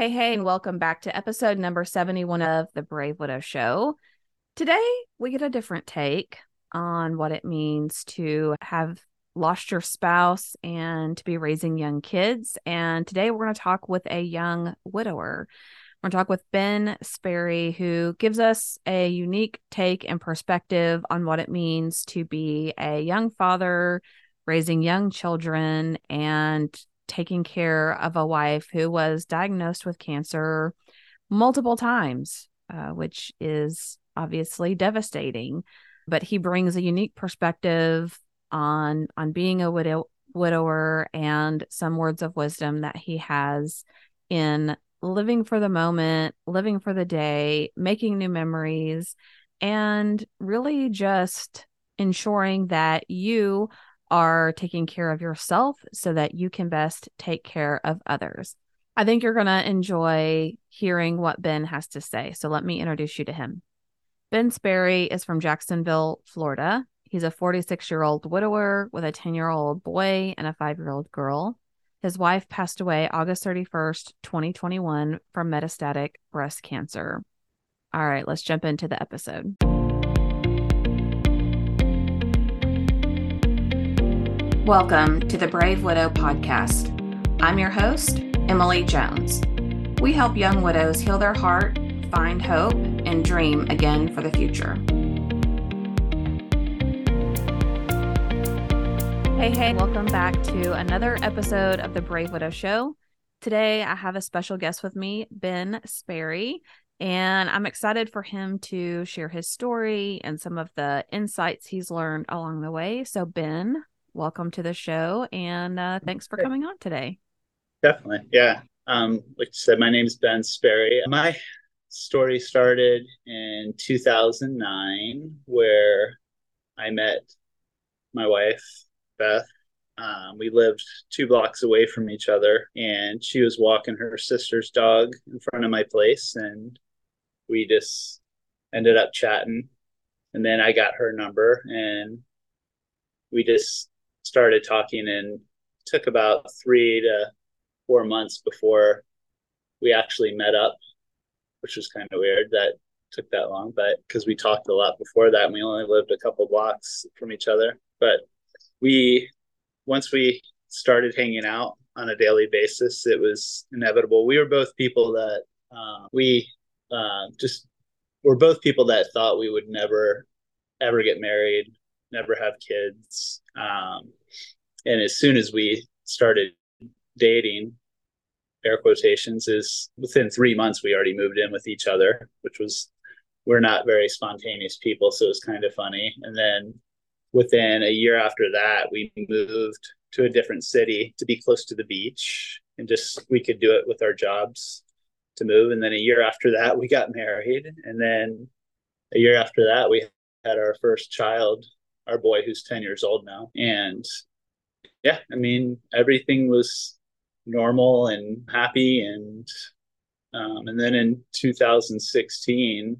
Hey, hey, and welcome back to episode number 71 of The Brave Widow Show. Today, we get a different take on what it means to have lost your spouse and to be raising young kids. And today, we're going to talk with a young widower. We're going to talk with Ben Sperry, who gives us a unique take and perspective on what it means to be a young father, raising young children, and taking care of a wife who was diagnosed with cancer multiple times, uh, which is obviously devastating. But he brings a unique perspective on on being a widow widower and some words of wisdom that he has in living for the moment, living for the day, making new memories, and really just ensuring that you are taking care of yourself so that you can best take care of others. I think you're going to enjoy hearing what Ben has to say. So let me introduce you to him. Ben Sperry is from Jacksonville, Florida. He's a 46 year old widower with a 10 year old boy and a five year old girl. His wife passed away August 31st, 2021, from metastatic breast cancer. All right, let's jump into the episode. Welcome to the Brave Widow podcast. I'm your host, Emily Jones. We help young widows heal their heart, find hope, and dream again for the future. Hey, hey, welcome back to another episode of the Brave Widow Show. Today, I have a special guest with me, Ben Sperry, and I'm excited for him to share his story and some of the insights he's learned along the way. So, Ben, welcome to the show and uh, thanks for coming on today. Definitely. Yeah. Um, like you said, my name is Ben Sperry. My story started in 2009 where I met my wife, Beth. Um, we lived two blocks away from each other, and she was walking her sister's dog in front of my place, and we just ended up chatting. And then I got her number, and we just started talking and took about three to four months before we actually met up, which was kind of weird that took that long, but because we talked a lot before that and we only lived a couple blocks from each other. But we, once we started hanging out on a daily basis, it was inevitable. We were both people that uh, we uh, just were both people that thought we would never ever get married never have kids. Um, and as soon as we started dating, air quotations, is within three months we already moved in with each other, which was we're not very spontaneous people, so it was kind of funny. And then within a year after that, we moved to a different city to be close to the beach, and just we could do it with our jobs to move. And then a year after that, we got married, and then a year after that, we had our first child our boy who's 10 years old now. And yeah, I mean, everything was normal and happy. And, um, and then in 2016,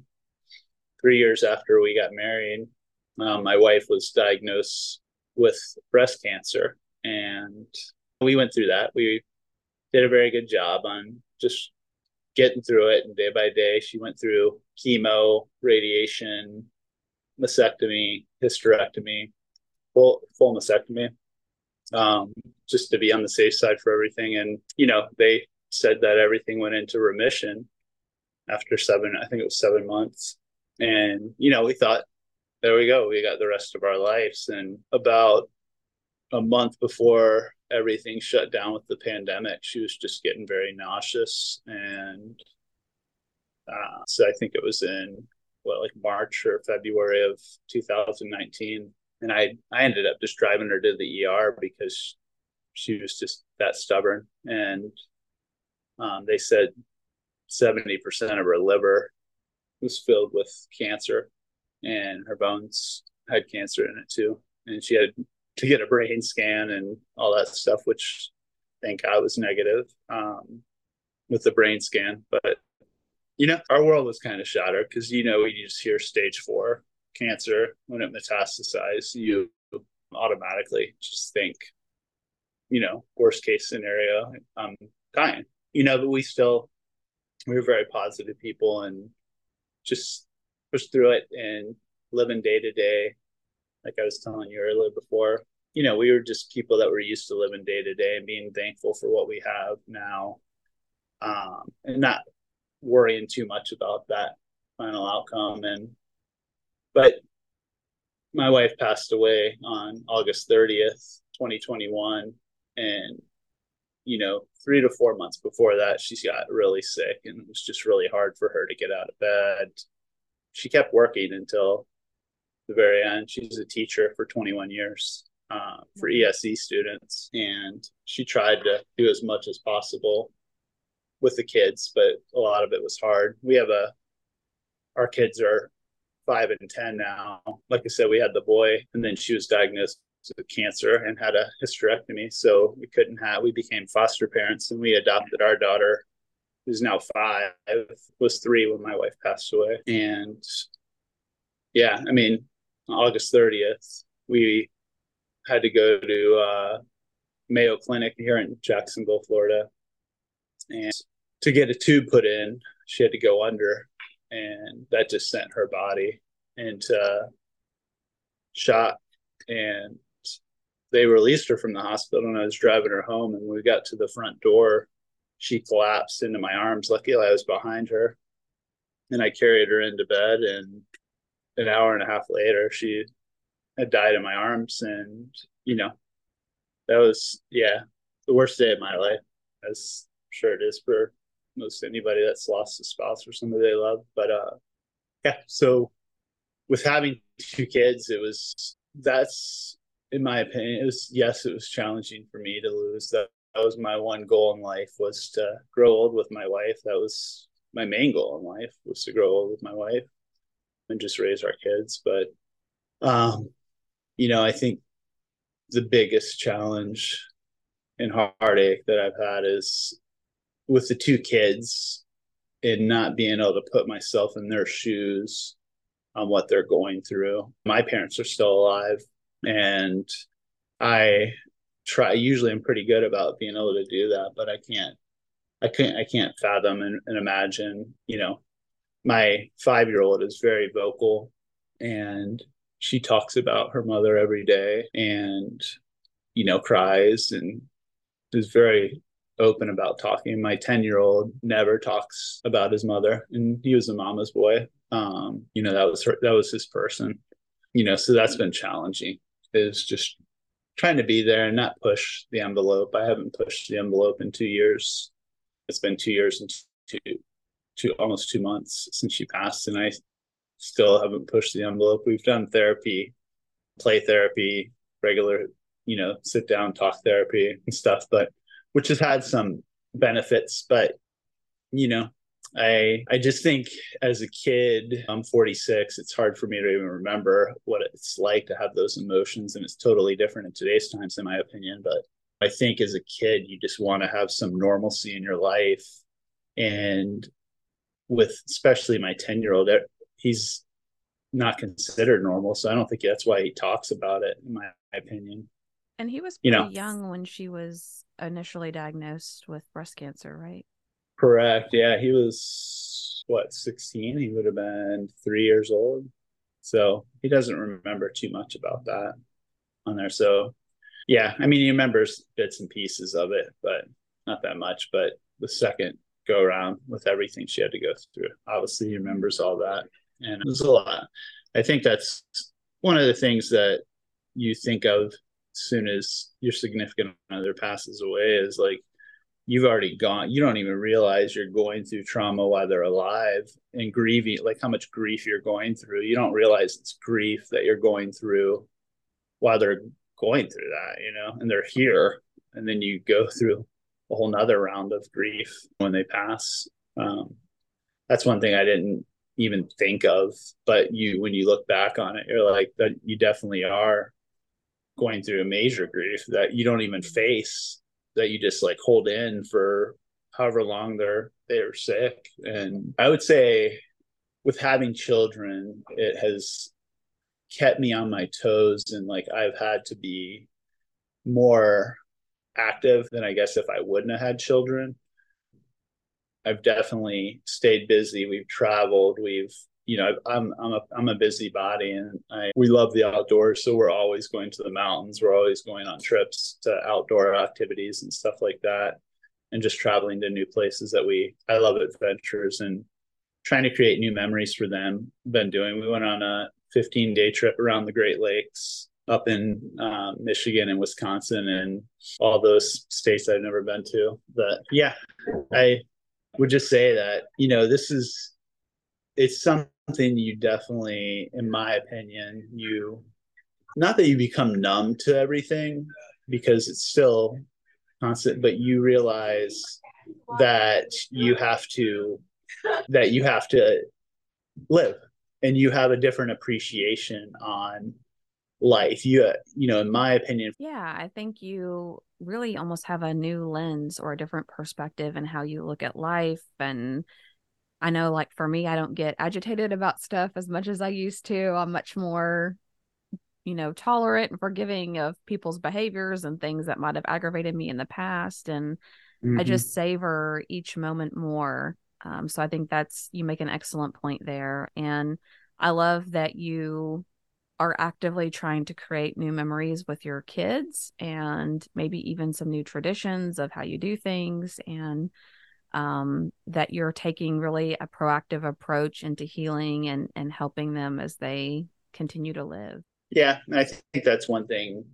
three years after we got married, um, my wife was diagnosed with breast cancer. And we went through that. We did a very good job on just getting through it and day by day she went through chemo radiation mastectomy, hysterectomy, full full mastectomy, um, just to be on the safe side for everything. And you know, they said that everything went into remission after seven. I think it was seven months. And you know, we thought, there we go, we got the rest of our lives. And about a month before everything shut down with the pandemic, she was just getting very nauseous and uh, so I think it was in what like March or February of 2019, and I I ended up just driving her to the ER because she was just that stubborn, and um, they said 70% of her liver was filled with cancer, and her bones had cancer in it too, and she had to get a brain scan and all that stuff, which thank God was negative um, with the brain scan, but you know, our world was kind of shattered because you know you just hear stage four cancer when it metastasizes, you automatically just think, you know, worst case scenario, I'm dying. You know, but we still we were very positive people and just push through it and living day to day. Like I was telling you earlier before, you know, we were just people that were used to living day to day and being thankful for what we have now, um, and not worrying too much about that final outcome. And but my wife passed away on August 30th, 2021, and you know, three to four months before that, she's got really sick, and it was just really hard for her to get out of bed. She kept working until the very end. She's a teacher for 21 years uh, for mm-hmm. ESE students, and she tried to do as much as possible with the kids, but a lot of it was hard. We have a our kids are five and ten now. Like I said, we had the boy, and then she was diagnosed with cancer and had a hysterectomy, so we couldn't have. We became foster parents, and we adopted our daughter, who's now five, was three when my wife passed away, and yeah, I mean, August thirtieth, we had to go to uh, Mayo Clinic here in Jacksonville, Florida, and to get a tube put in, she had to go under, and that just sent her body into shock. And they released her from the hospital, and I was driving her home, and when we got to the front door, she collapsed into my arms. Luckily, I was behind her, and I carried her into bed, and an hour and a half later, she had died in my arms, and you know, that was yeah the worst day of my life, as sure it is for most anybody that's lost a spouse or somebody they love. But uh, yeah, so with having two kids, it was that's in my opinion, it was yes, it was challenging for me to lose. That that was my one goal in life was to grow old with my wife. That was my main goal in life was to grow old with my wife and just raise our kids. But um, you know, I think the biggest challenge and heartache that I've had is with the two kids and not being able to put myself in their shoes on what they're going through. My parents are still alive and I try usually I'm pretty good about being able to do that, but I can't I can't I can't fathom and, and imagine, you know, my five year old is very vocal and she talks about her mother every day and you know cries and is very open about talking. My 10 year old never talks about his mother and he was a mama's boy. Um you know that was her that was his person. You know so that's been challenging is just trying to be there and not push the envelope. I haven't pushed the envelope in two years. It's been two years and two two almost two months since she passed and i still haven't pushed the envelope. We've done therapy, play therapy, regular, you know, sit down talk therapy and stuff, but which has had some benefits. But you know, I I just think as a kid, I'm 46. It's hard for me to even remember what it's like to have those emotions, and it's totally different in today's times, in my opinion. But I think as a kid, you just want to have some normalcy in your life, and with especially my 10 year old he's not considered normal. So I don't think that's why he talks about it, in my opinion. And he was pretty you know, young when she was initially diagnosed with breast cancer, right? Correct. Yeah, he was what 16. He would have been three years old. So he doesn't remember too much about that on there. So yeah, I mean he remembers bits and pieces of it, but not that much. But the second go around with everything she had to go through, obviously he remembers all that and it was a lot. I think that's one of the things that you think of soon as your significant other passes away is like you've already gone you don't even realize you're going through trauma while they're alive and grieving like how much grief you're going through. You don't realize it's grief that you're going through while they're going through that you know and they're here. And then you go through a whole nother round of grief when they pass. Um, that's one thing i didn't even think of but you when you look back on it you're like that you definitely are going through a major grief that you don't even mm-hmm. face that you just like hold in for however long they're they're sick and i would say with having children it has kept me on my toes and like i've had to be more active than i guess if i wouldn't have had children I've definitely stayed busy. We've traveled. We've you know I'm I'm a I'm a busybody and I we love the outdoors. So we're always going to the mountains. We're always going on trips to outdoor activities and stuff like that, and just traveling to new places that we I love adventures and trying to create new memories for them. Been doing. We went on a 15 day trip around the Great Lakes up in uh, Michigan and Wisconsin and all those states I've never been to. But yeah, I would just say that you know this is it's something you definitely, in my opinion, you not that you become numb to everything because it's still constant, but you realize that you have to that you have to live and you have a different appreciation on life. You you know in my opinion yeah i think you really almost have a new lens or a different perspective in how you look at life and i know like for me i don't get agitated about stuff as much as i used to i'm much more you know tolerant and forgiving of people's behaviors and things that might have aggravated me in the past and mm-hmm. i just savor each moment more um, so I think that's you make an excellent point there. And I love that you are actively trying to create new memories with your kids and maybe even some new traditions of how you do things and um, that you're taking really a proactive approach into healing and, and helping them as they continue to live. Yeah, I think that's one thing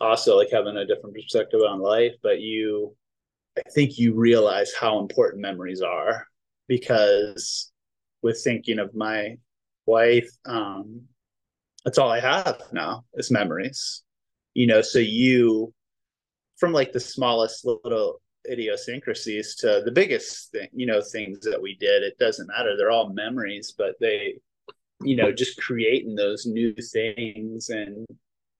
also like having a different perspective on life, but you I think you realize how important memories are because with thinking of my wife, um, that's all I have now is memories. You know, so you from like the smallest little idiosyncrasies to the biggest thing, you know, things that we did, it doesn't matter. They're all memories, but they, you know, just creating those new things and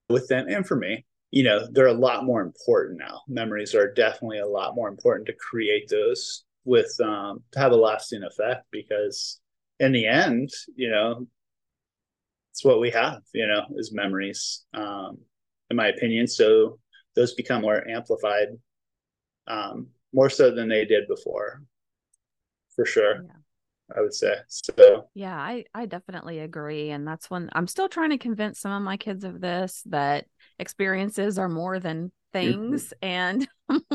with them and for me, you know, they're a lot more important now. Memories are definitely a lot more important to create those with um, to have a lasting effect because in the end, you know, it's what we have, you know, is memories, um, in my opinion. So those become more amplified, um, more so than they did before, for sure. Yeah. I would say. So yeah, I I definitely agree, and that's when I'm still trying to convince some of my kids of this that experiences are more than things and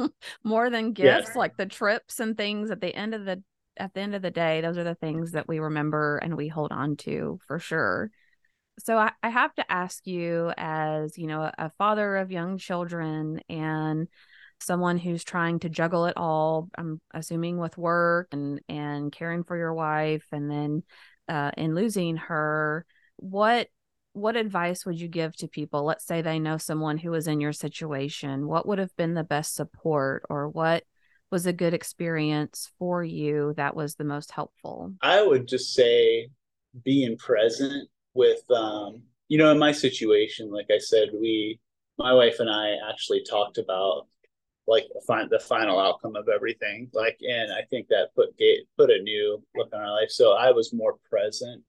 more than gifts yes. like the trips and things at the end of the at the end of the day those are the things that we remember and we hold on to for sure so I, I have to ask you as you know a father of young children and someone who's trying to juggle it all i'm assuming with work and and caring for your wife and then uh in losing her what what advice would you give to people? Let's say they know someone who was in your situation. What would have been the best support or what was a good experience for you that was the most helpful? I would just say being present with um you know in my situation like I said we my wife and I actually talked about like the, the final outcome of everything like and I think that put gate put a new look on our life. So I was more present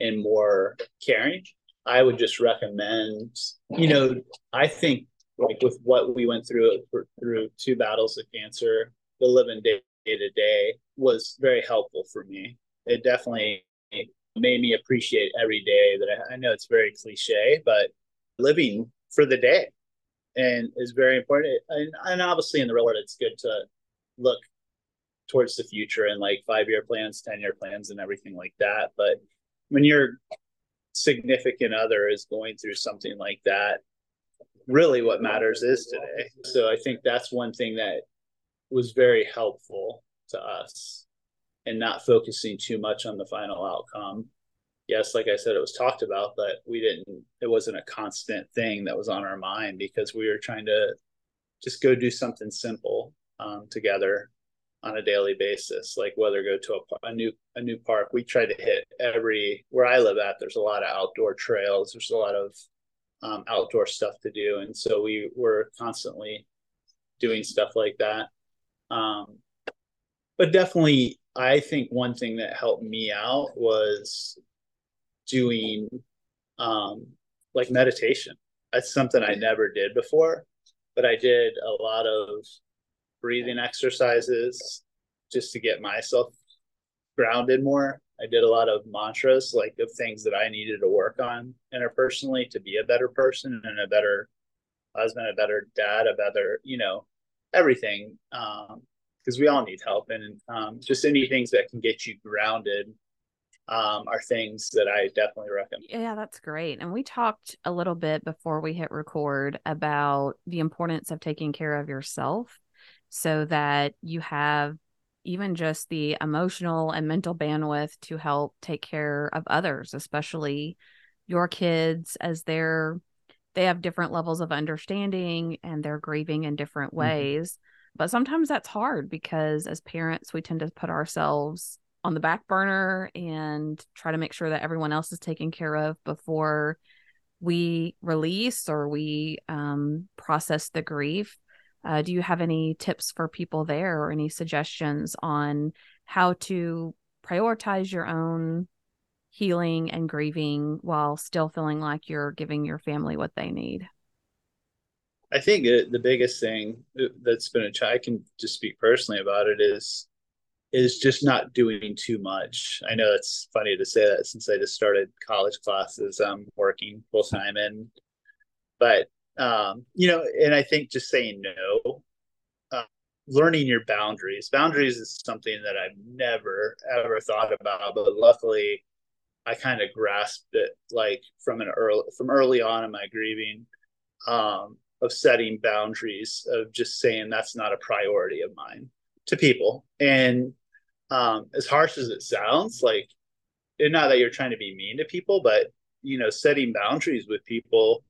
and more caring. I would just recommend, you know, I think like with what we went through through two battles of cancer, the living day to day was very helpful for me. It definitely made me appreciate every day that I, I know it's very cliche, but living for the day and is very important. And, and obviously in the real world, it's good to look towards the future and like five year plans, 10 year plans and everything like that. But when you're significant other is going through something like that, really what matters is today. So I think that's one thing that was very helpful to us and not focusing too much on the final outcome. Yes, like I said, it was talked about, but we didn't, it wasn't a constant thing that was on our mind because we were trying to just go do something simple um, together on a daily basis like whether go to a, a, new a new park. We try to hit every where i live at there's a lot of outdoor trails there's a lot of um, outdoor stuff to do and so we were constantly doing stuff like that. Um, but definitely i think one thing that helped me out was doing um, like meditation that's something i never did before but i did a lot of breathing exercises, just to get myself grounded more. I did a lot of mantras, like of things that I needed to work on interpersonally to be a better person and a better husband, a better dad, a better, you know, everything. Um, because we all need help and um, just any things that can get you grounded um, are things that I definitely recommend. Yeah, that's great. And we talked a little bit before we hit record about the importance of taking care of yourself so that you have even just the emotional and mental bandwidth to help take care of others, especially your kids as they're they have different levels of understanding and they're grieving in different mm-hmm. ways. Mm-hmm. But sometimes that's hard because as parents, we tend to put ourselves on the back burner and try to make sure that everyone else is taken care of before we release or we um, process the grief. Uh, do you have any tips for people there or any suggestions on how to prioritize your own healing and grieving while still feeling like you're giving your family what they need? I think the biggest thing that's been a I can just speak personally about it is is just not doing too much. I know it's funny to say that since I just started college classes, I'm working full time and, but um, you know, and I think just saying no, uh, learning your boundaries. Boundaries is something that I've never ever thought about, but luckily, I kind of grasped it like from an early from early on in my grieving. Um, of setting boundaries of just saying that's not a priority of mine to people. And um, as harsh as it sounds like and not that you're trying to be mean to people but you know setting boundaries with people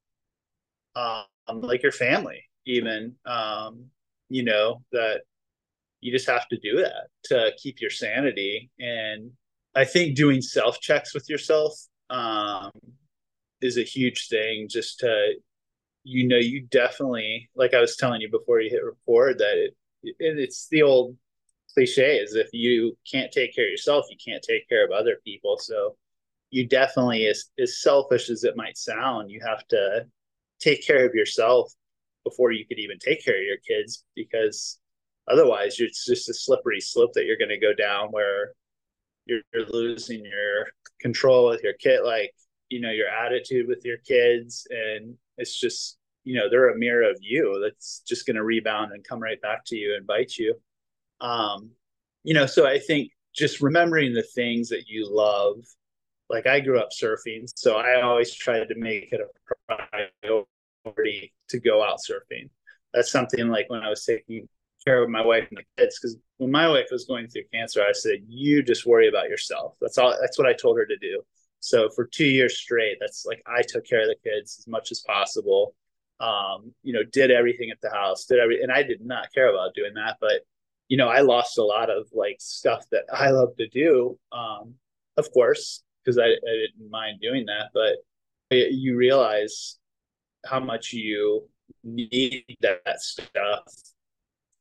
um, like your family even um, you know that you just have to do that to keep your sanity. And i think doing self checks with yourself um, is a huge thing just to you know you definitely like i was telling you before you hit record that it, it's the old cliche is if you can't take care of yourself you can't take care of other people. So you definitely as, as selfish as it might sound you have to take care of yourself before you could even take care of your kids because otherwise it's just a slippery slope that you're going to go down where you're, you're losing your control with your kid like you know your attitude with your kids. And it's just you know they're a mirror of you that's just going to rebound and come right back to you and bite you. Um you know so i think just remembering the things that you love like i grew up surfing so i always tried to make it a priority to go out surfing. That's something like when i was taking care of my wife and the kids because when my wife was going through cancer i said you just worry about yourself. That's all that's what i told her to do. So for two years straight, that's like I took care of the kids as much as possible. Um, you know, did everything at the house, did every, and I did not care about doing that. But you know, I lost a lot of like stuff that I love to do. Um, of course, because I, I didn't mind doing that, but you realize how much you need that stuff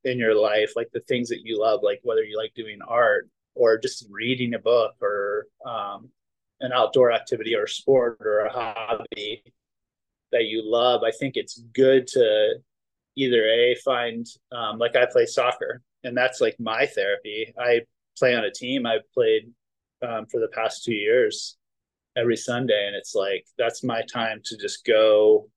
in your life, like the things that you love, like whether you like doing art or just reading a book or um, an outdoor activity or sport or a hobby that you love, I think it's good to either a find um, like I play soccer, and that's like my therapy. I play on a team. I've played um, for the past two years every Sunday, and it's like that's my time to just go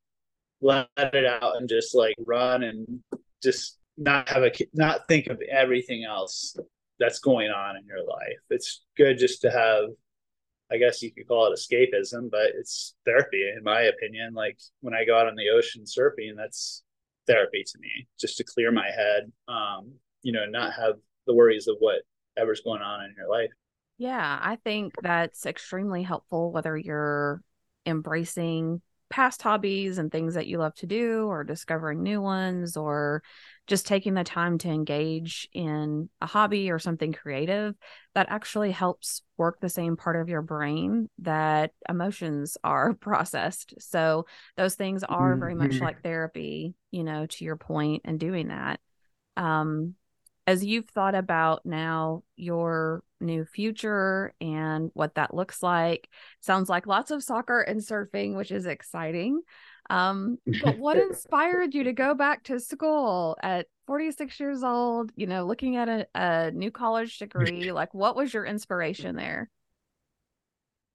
let it out and just like run and just not have a not think of everything else that's going on in your life. It's good just to have I guess you could call it escapism, but it's therapy in my opinion. Like when I go out on the ocean surfing, that's therapy to me, just to clear my head. Um, you know, not have the worries of whatever's going on in your life. Yeah, I think that's extremely helpful whether you're embracing past hobbies and things that you love to do or discovering new ones or just taking the time to engage in a hobby or something creative that actually helps work the same part of your brain that emotions are processed. So those things are very much mm-hmm. like therapy, you know, to your point and doing that. Um as you've thought about now your new future and what that looks like, sounds like lots of soccer and surfing, which is exciting. Um, but what inspired you to go back to school at 46 years old, you know, looking at a, a new college degree. like, what was your inspiration there?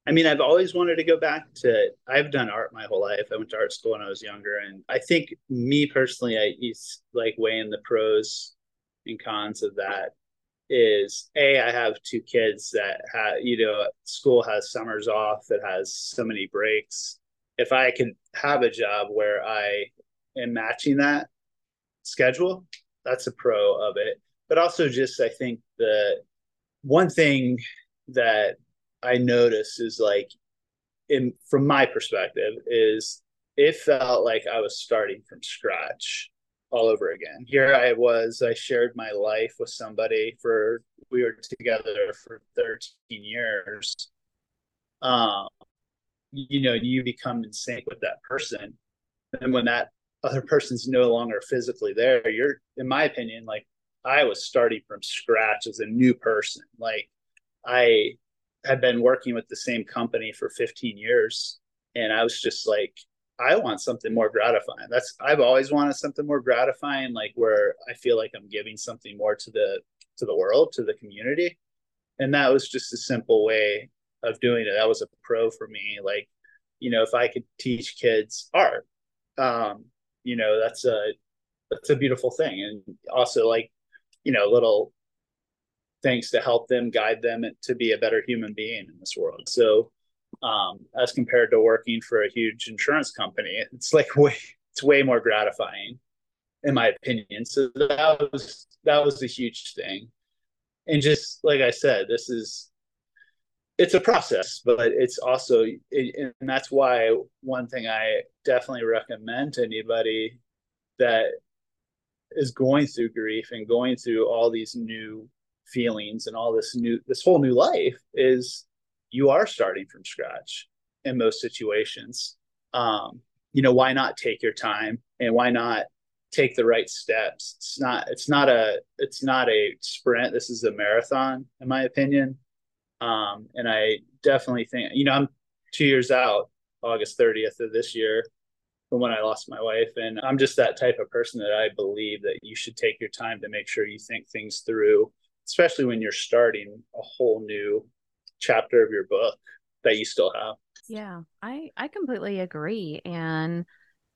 I mean, I've always wanted to go back to. I've done art my whole life. I went to art school when I was younger, and I think me personally, I used like weighing the pros and cons of that. Is a I have two kids that have you know school has summers off. It has so many breaks. If I can have a job where I am matching that schedule, that's a pro of it. But also, just I think the one thing that I noticed is like, in from my perspective, is it felt like I was starting from scratch all over again. Here I was, I shared my life with somebody for we were together for 13 years. Um, you know, you become in sync with that person. And when that other person's no longer physically there, you're in my opinion, like I was starting from scratch as a new person. Like I had been working with the same company for 15 years and I was just like I want something more gratifying. That's I've always wanted something more gratifying like where I feel like I'm giving something more to the to the world, to the community. And that was just a simple way of doing it. That was a pro for me. Like you know, if I could teach kids art um you know, that's a that's a beautiful thing. And also like you know, little things to help them guide them to be a better human being in this world. So um, as compared to working for a huge insurance company it's like way it's way more gratifying in my opinion. So that was that was a huge thing. And just like i said this is it's a process but it's also and that's why one thing i definitely recommend to anybody that is going through grief and going through all these new feelings and all this new this whole new life is you are starting from scratch in most situations. Um you know why not take your time and why not take the right steps? It's not it's not a it's not a sprint. This is a marathon in my opinion um and i definitely think you know i'm two years out august 30th of this year from when i lost my wife. And i'm just that type of person that i believe that you should take your time to make sure you think things through especially when you're starting a whole new chapter of your book that you still have. Yeah, I I completely agree. And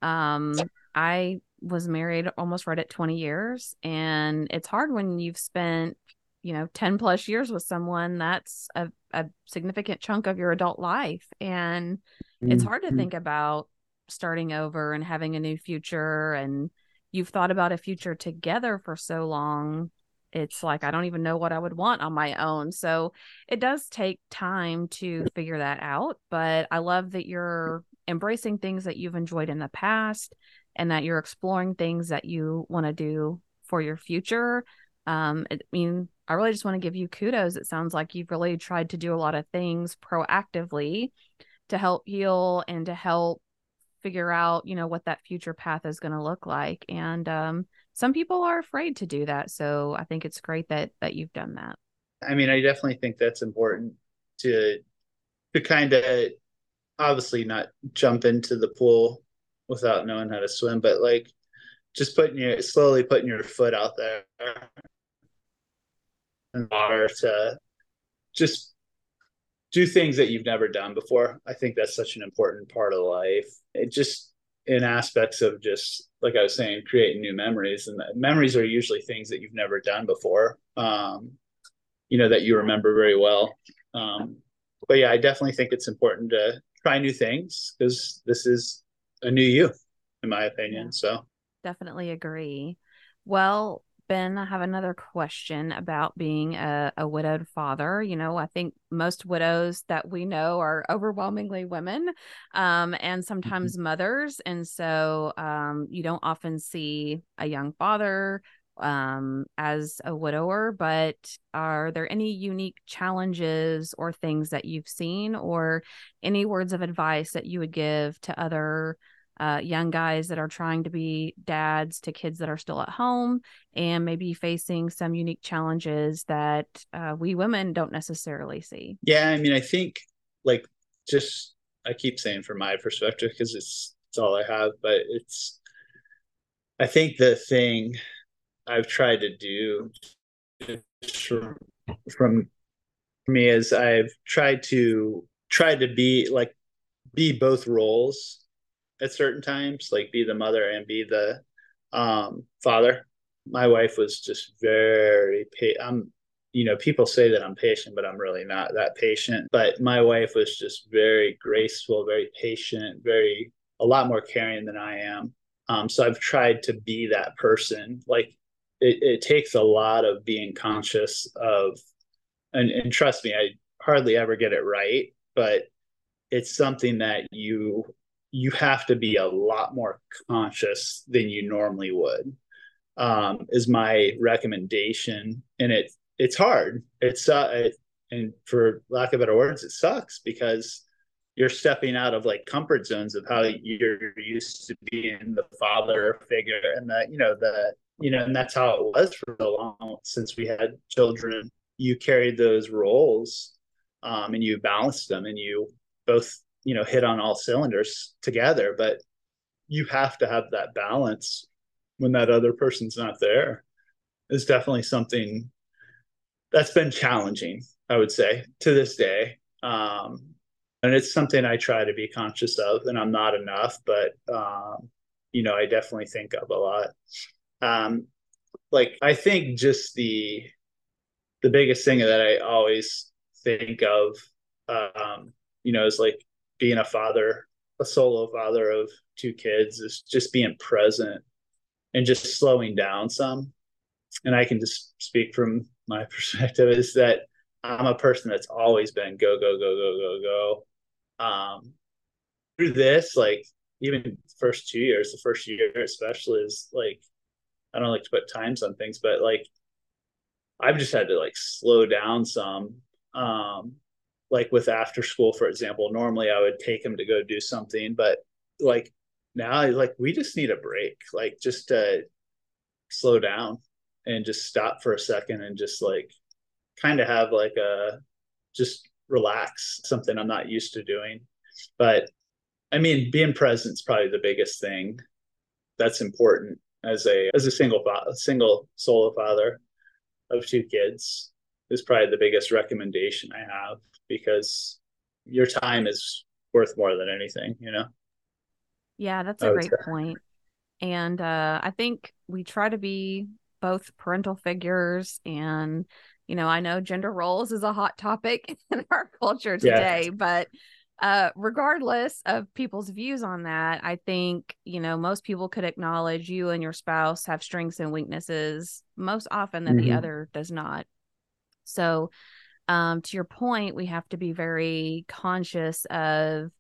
um I was married almost right at 20 years. And it's hard when you've spent you know 10 plus years with someone that's a, a significant chunk of your adult life and mm-hmm. it's hard to mm-hmm. think about starting over and having a new future and you've thought about a future together for so long it's like I don't even know what I would want on my own. So it does take time to figure that out. But I love that you're embracing things that you've enjoyed in the past and that you're exploring things that you want to do for your future. Um, I mean, I really just want to give you kudos. It sounds like you've really tried to do a lot of things proactively to help heal and to help figure out, you know, what that future path is going to look like. And um, some people are afraid to do that. So I think it's great that that you've done that. I mean, I definitely think that's important to to kind of obviously not jump into the pool without knowing how to swim, but like just putting your slowly putting your foot out there water to just do things that you've never done before. I think that's such an important part of life. It just in aspects of just like I was saying, creating new memories, and memories are usually things that you've never done before. Um, you know that you remember very well. Um, but yeah, I definitely think it's important to try new things because this is a new you, in my opinion. Yeah. So definitely agree. Well, Ben, I have another question about being a, a, widowed father. You know, I think most widows that we know are overwhelmingly women um, and sometimes mm-hmm. mothers. And so um, you don't often see a young father um, as a widower, but are there any unique challenges or things that you've seen or any words of advice that you would give to other? Uh, young guys that are trying to be dads to kids that are still at home and maybe facing some unique challenges that uh, we women don't necessarily see. Yeah, I mean, I think like just I keep saying from my perspective because it's it's all I have, but it's I think the thing I've tried to do from from me is I've tried to try to be like be both roles at certain times, like be the mother and be the um, father. My wife was just very. Pa- I'm, you know, people say that I'm patient, but I'm really not that patient. But my wife was just very graceful, very patient, very a lot more caring than I am. Um, so I've tried to be that person. Like it, it takes a lot of being conscious of, and, and trust me, I hardly ever get it right, but it's something that you you have to be a lot more conscious than you normally would um, is my recommendation. And it it's hard. It's uh it, and for lack of better words it sucks because you're stepping out of like comfort zones of how you're used to being the father figure and that you know the you know and that's how it was for a long since we had children. You carried those roles um, and you balanced them and you both you know hit on all cylinders together but you have to have that balance when that other person's not there is definitely something that's been challenging i would say to this day. Um, and it's something i try to be conscious of and i'm not enough but um, you know i definitely think of a lot. Um, like i think just the the biggest thing that i always think of um, you know is like being a father, a solo father of two kids, is just being present and just slowing down some. And I can just speak from my perspective is that I'm a person that's always been go, go, go, go, go, go. Um, through this, like even first two years, the first year especially is like, I don't like to put times on things, but like I've just had to like slow down some um, like with after school for example normally i would take him to go do something but like now like we just need a break like just to slow down and just stop for a second and just like kind of have like a just relax something i'm not used to doing. But i mean being present is probably the biggest thing that's important as a as a single father single solo father of two kids is probably the biggest recommendation i have because your time is worth more than anything, you know? Yeah, that's a great point. And uh, I think we try to be both parental figures and, you know, I know gender roles is a hot topic in our culture today, yeah. but uh, regardless of people's views on that, I think, you know, most people could acknowledge you and your spouse have strengths and weaknesses most often than mm-hmm. the other does not. So um, to your point, we have to be very conscious of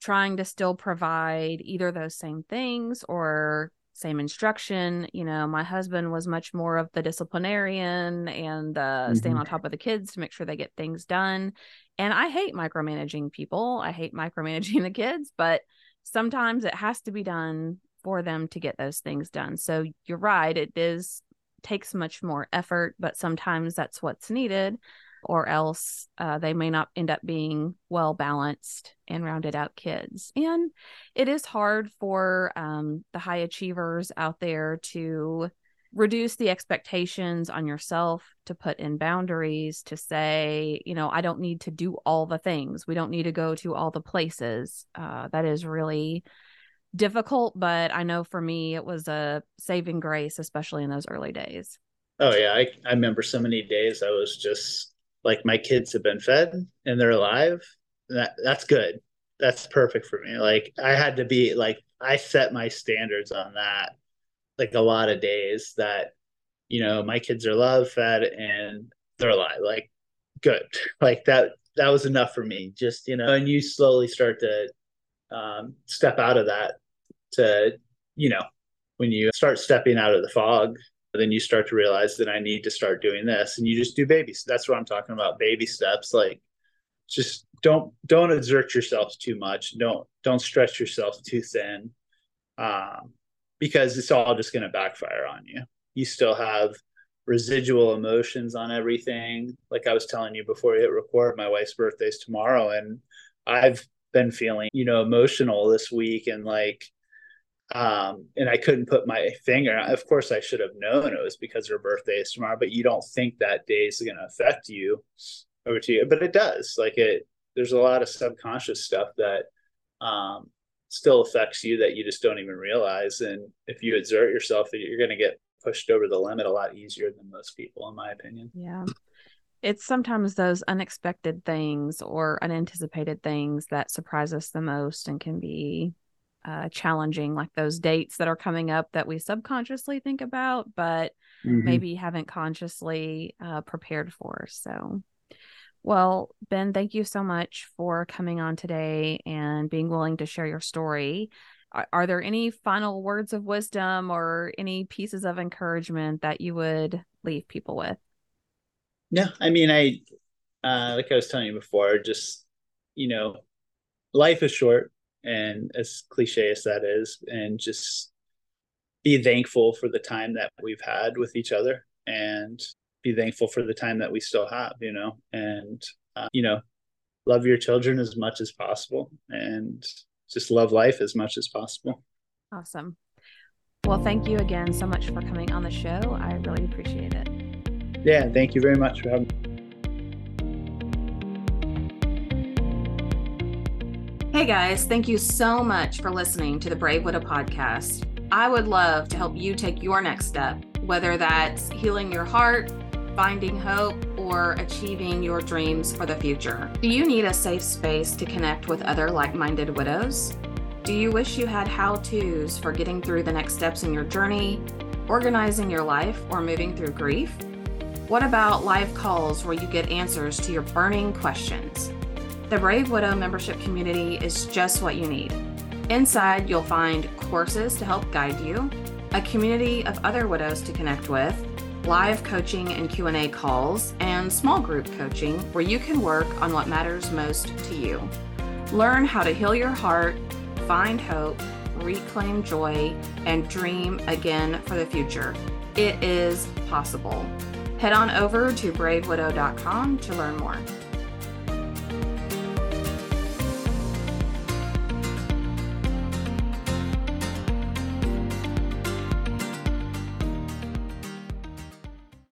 trying to still provide either those same things or same instruction. You know, my husband was much more of the disciplinarian and uh, mm-hmm. staying on top of the kids to make sure they get things done. And I hate micromanaging people. I hate micromanaging the kids, but sometimes it has to be done for them to get those things done. So you're right. It is takes much more effort, but sometimes that's what's needed or else uh, they may not end up being well balanced and rounded out kids. And it is hard for um, the high achievers out there to reduce the expectations on yourself, to put in boundaries, to say, you know, I don't need to do all the things. We don't need to go to all the places. Uh, that is really difficult, but I know for me, it was a saving grace, especially in those early days. Oh yeah, I, I remember so many days I was just like my kids have been fed and they're alive that that's good. That's perfect for me. Like i had to be like i set my standards on that like a lot of days that you know my kids are loved fed and they're alive like good. Like that that was enough for me. Just you know and you slowly start to um, step out of that to you know when you start stepping out of the fog then you start to realize that I need to start doing this. And you just do babies. That's what I'm talking about. Baby steps. Like just don't don't exert yourself too much. Don't don't stretch yourself too thin. Um, because it's all just gonna backfire on you. You still have residual emotions on everything. Like I was telling you before we hit record, my wife's birthday's tomorrow and I've been feeling, you know, emotional this week and like um, and I couldn't put my finger. Of course, I should have known it was because her birthday is tomorrow, but you don't think that day is going to affect you over to you, but it does. Like it, there's a lot of subconscious stuff that um, still affects you that you just don't even realize. And if you exert yourself, that you're going to get pushed over the limit a lot easier than most people, in my opinion. Yeah. It's sometimes those unexpected things or unanticipated things that surprise us the most and can be uh, challenging, like those dates that are coming up that we subconsciously think about, but mm-hmm. maybe haven't consciously uh, prepared for. So, well, Ben, thank you so much for coming on today and being willing to share your story. Are, are there any final words of wisdom or any pieces of encouragement that you would leave people with? Yeah, I mean, I, uh, like I was telling you before, just, you know, life is short and as cliche as that is and just be thankful for the time that we've had with each other and be thankful for the time that we still have you know? And uh, you know love your children as much as possible and just love life as much as possible. Awesome. Well thank you again so much for coming on the show. I really appreciate it. Yeah thank you very much for having me Hey guys, thank you so much for listening to the Brave Widow podcast. I would love to help you take your next step, whether that's healing your heart, finding hope, or achieving your dreams for the future. Do you need a safe space to connect with other like minded widows? Do you wish you had how to's for getting through the next steps in your journey, organizing your life, or moving through grief? What about live calls where you get answers to your burning questions? The Brave Widow membership community is just what you need. Inside, you'll find courses to help guide you, a community of other widows to connect with, live coaching and Q&A calls, and small group coaching where you can work on what matters most to you. Learn how to heal your heart, find hope, reclaim joy, and dream again for the future. It is possible. Head on over to bravewidow.com to learn more.